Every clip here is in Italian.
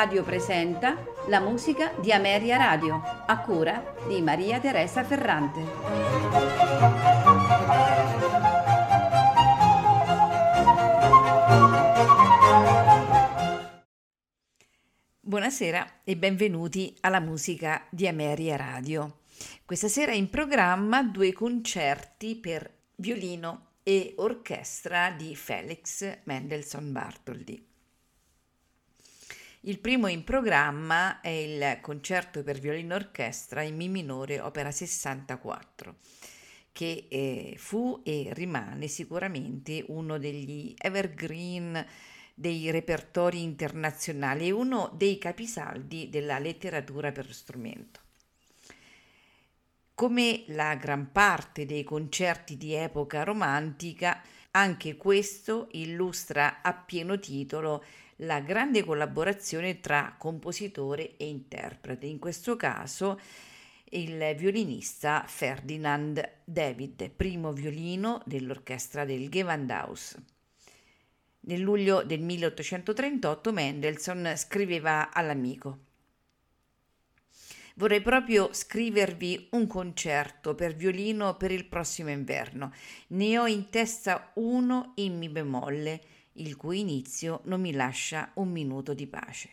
Radio presenta la musica di Ameria Radio, a cura di Maria Teresa Ferrante. Buonasera e benvenuti alla musica di Ameria Radio. Questa sera in programma due concerti per violino e orchestra di Felix Mendelssohn Bartholdy. Il primo in programma è il concerto per violino orchestra in Mi minore, opera 64, che eh, fu e rimane sicuramente uno degli evergreen dei repertori internazionali e uno dei capisaldi della letteratura per strumento. Come la gran parte dei concerti di epoca romantica, anche questo illustra a pieno titolo la grande collaborazione tra compositore e interprete, in questo caso il violinista Ferdinand David, primo violino dell'orchestra del Gewandhaus. Nel luglio del 1838 Mendelssohn scriveva all'amico Vorrei proprio scrivervi un concerto per violino per il prossimo inverno. Ne ho in testa uno in mi bemolle il cui inizio non mi lascia un minuto di pace.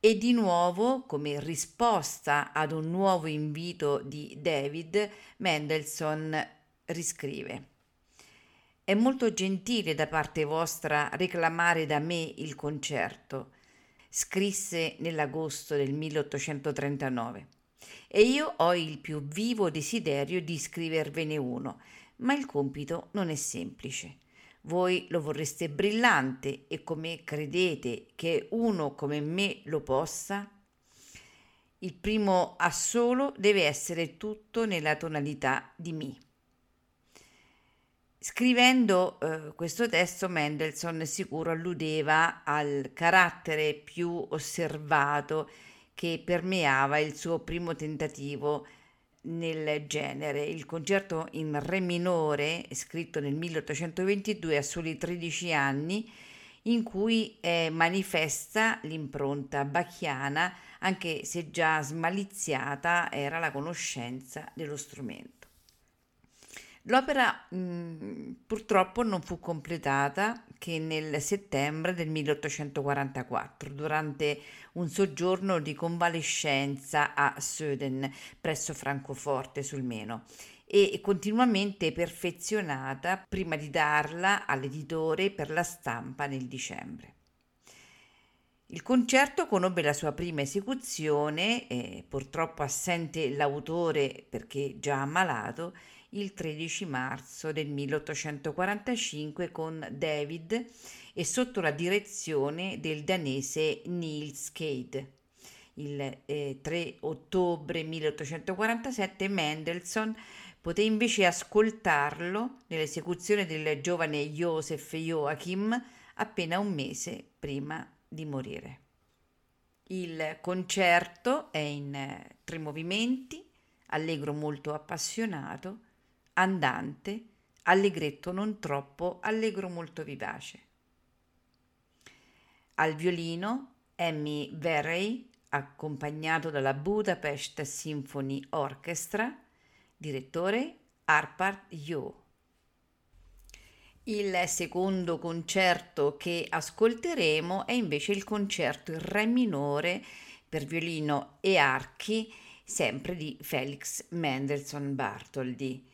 E di nuovo, come risposta ad un nuovo invito di David, Mendelssohn riscrive È molto gentile da parte vostra reclamare da me il concerto, scrisse nell'agosto del 1839, e io ho il più vivo desiderio di scrivervene uno, ma il compito non è semplice. Voi lo vorreste brillante e come credete che uno come me lo possa? Il primo assolo deve essere tutto nella tonalità di Mi. Scrivendo eh, questo testo Mendelssohn sicuro alludeva al carattere più osservato che permeava il suo primo tentativo nel genere. Il concerto in Re minore, scritto nel 1822 a soli 13 anni, in cui eh, manifesta l'impronta bacchiana, anche se già smaliziata era la conoscenza dello strumento. L'opera mh, purtroppo non fu completata che nel settembre del 1844, durante un soggiorno di convalescenza a Söden, presso Francoforte sul Meno, e continuamente perfezionata prima di darla all'editore per la stampa nel dicembre. Il concerto conobbe la sua prima esecuzione, eh, purtroppo assente l'autore perché già ammalato, il 13 marzo del 1845 con David e sotto la direzione del danese Niels Cade. Il eh, 3 ottobre 1847 Mendelssohn poté invece ascoltarlo nell'esecuzione del giovane Joseph Joachim appena un mese prima di morire. Il concerto è in eh, tre movimenti, allegro molto appassionato, andante, allegretto non troppo, allegro molto vivace. Al violino Emmy Verrey, accompagnato dalla Budapest Symphony Orchestra, direttore Arpad Yo. Il secondo concerto che ascolteremo è invece il concerto in Re minore per violino e archi, sempre di Felix Mendelssohn Bartholdy.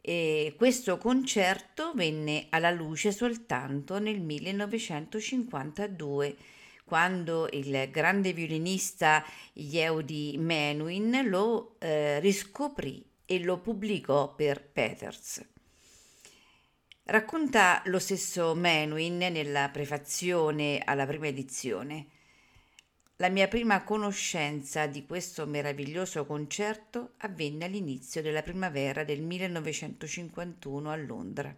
E questo concerto venne alla luce soltanto nel 1952, quando il grande violinista Yehudi Menuhin lo eh, riscoprì e lo pubblicò per Peters. Racconta lo stesso Menuhin nella prefazione alla prima edizione. La mia prima conoscenza di questo meraviglioso concerto avvenne all'inizio della primavera del 1951 a Londra.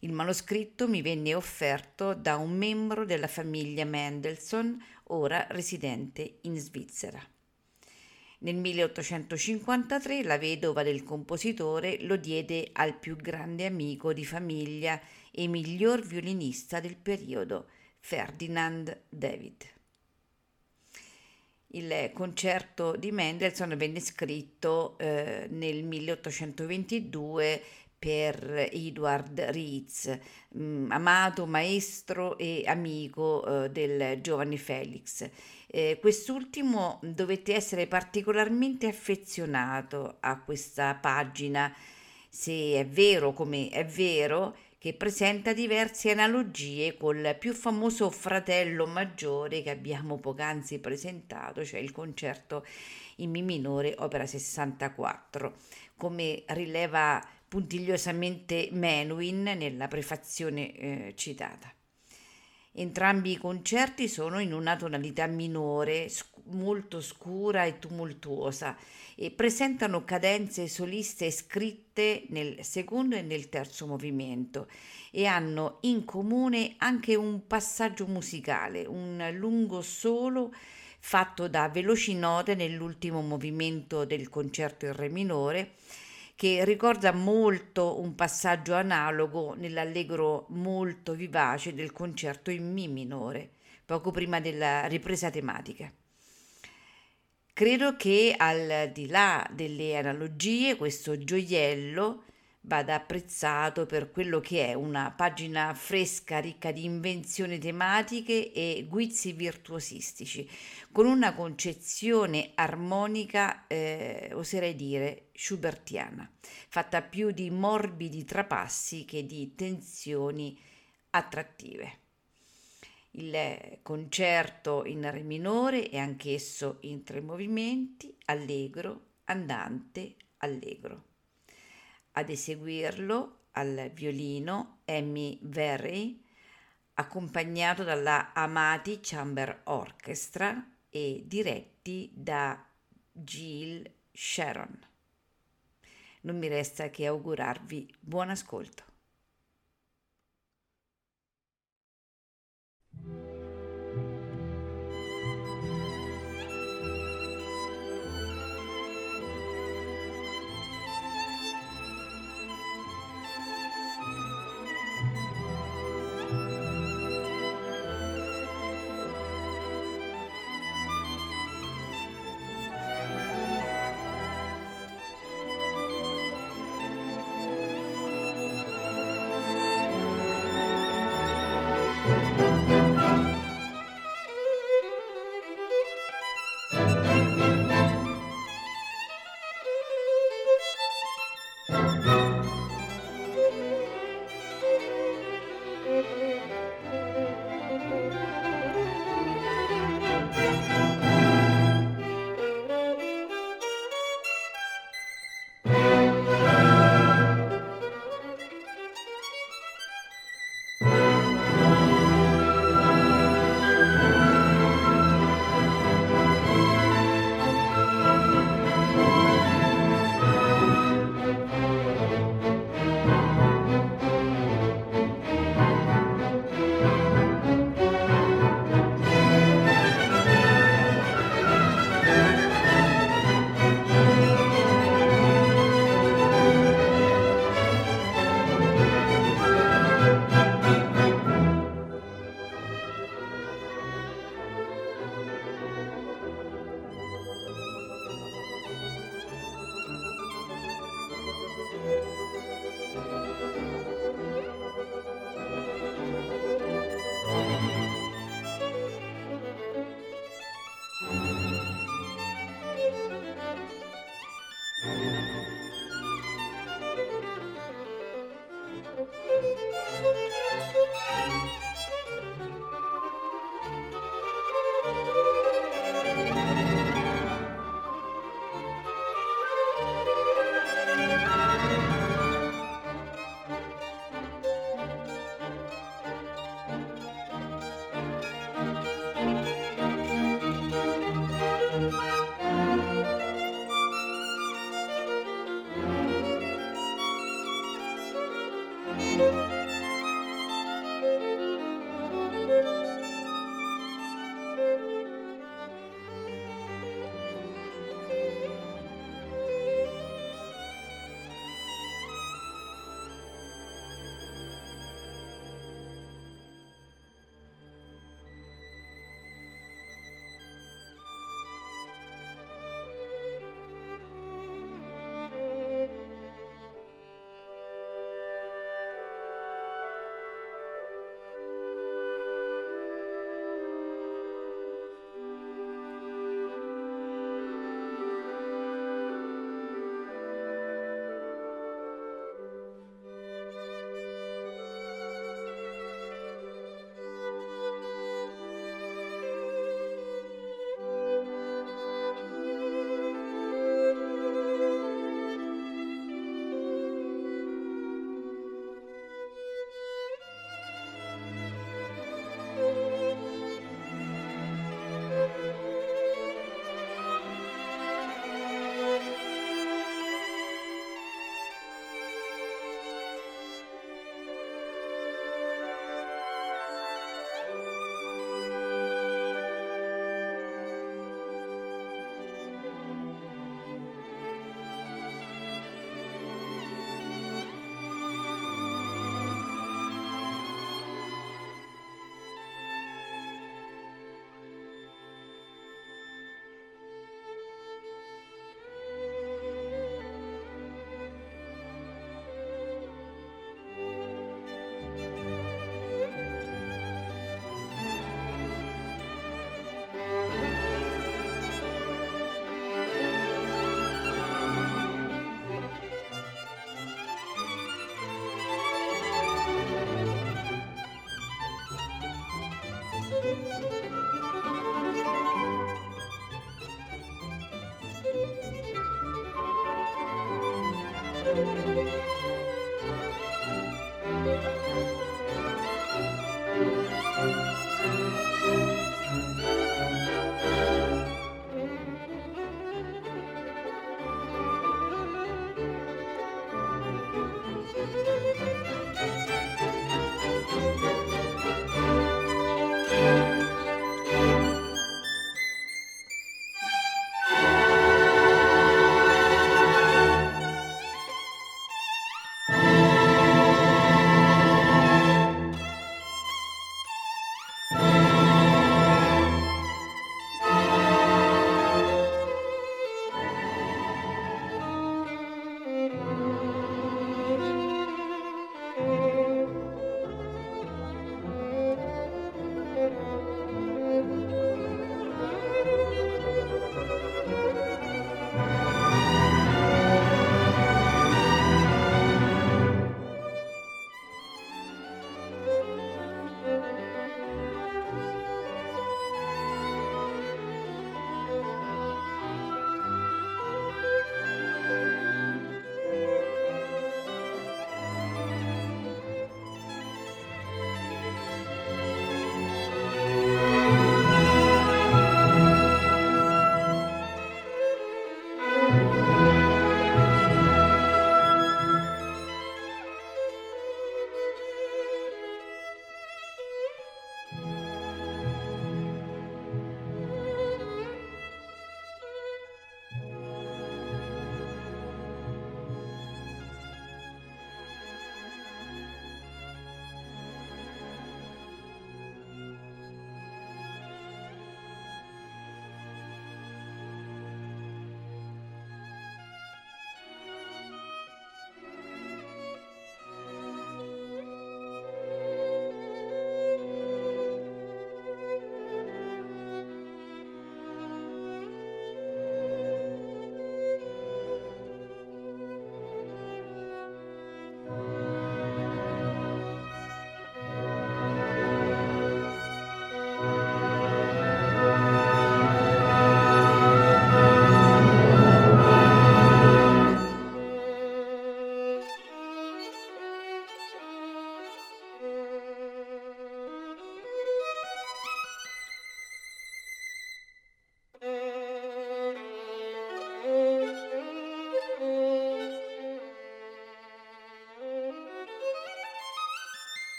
Il manoscritto mi venne offerto da un membro della famiglia Mendelssohn, ora residente in Svizzera. Nel 1853 la vedova del compositore lo diede al più grande amico di famiglia e miglior violinista del periodo, Ferdinand David. Il concerto di Mendelssohn venne scritto eh, nel 1822 per Edward Ritz, mh, mm, amato maestro e amico eh, del giovane Felix. Eh, quest'ultimo dovette essere particolarmente affezionato a questa pagina, se è vero come è vero, che presenta diverse analogie col più famoso fratello maggiore che abbiamo poc'anzi presentato, cioè il concerto in Mi minore, opera 64, come rileva puntigliosamente Menuhin nella prefazione eh, citata. Entrambi i concerti sono in una tonalità minore, sc- molto scura e tumultuosa, e presentano cadenze soliste scritte nel secondo e nel terzo movimento e hanno in comune anche un passaggio musicale, un lungo solo fatto da veloci note nell'ultimo movimento del concerto in re minore che ricorda molto un passaggio analogo nell'allegro molto vivace del concerto in Mi minore, poco prima della ripresa tematica. Credo che al di là delle analogie questo gioiello vada apprezzato per quello che è una pagina fresca, ricca di invenzioni tematiche e guizzi virtuosistici, con una concezione armonica, eh, oserei dire, schubertiana, fatta più di morbidi trapassi che di tensioni attrattive. Il concerto in re minore è anch'esso in tre movimenti, allegro, andante, allegro. Ad eseguirlo al violino Amy Verrey, accompagnato dalla Amati Chamber Orchestra e diretti da Jill Sharon. Non mi resta che augurarvi buon ascolto.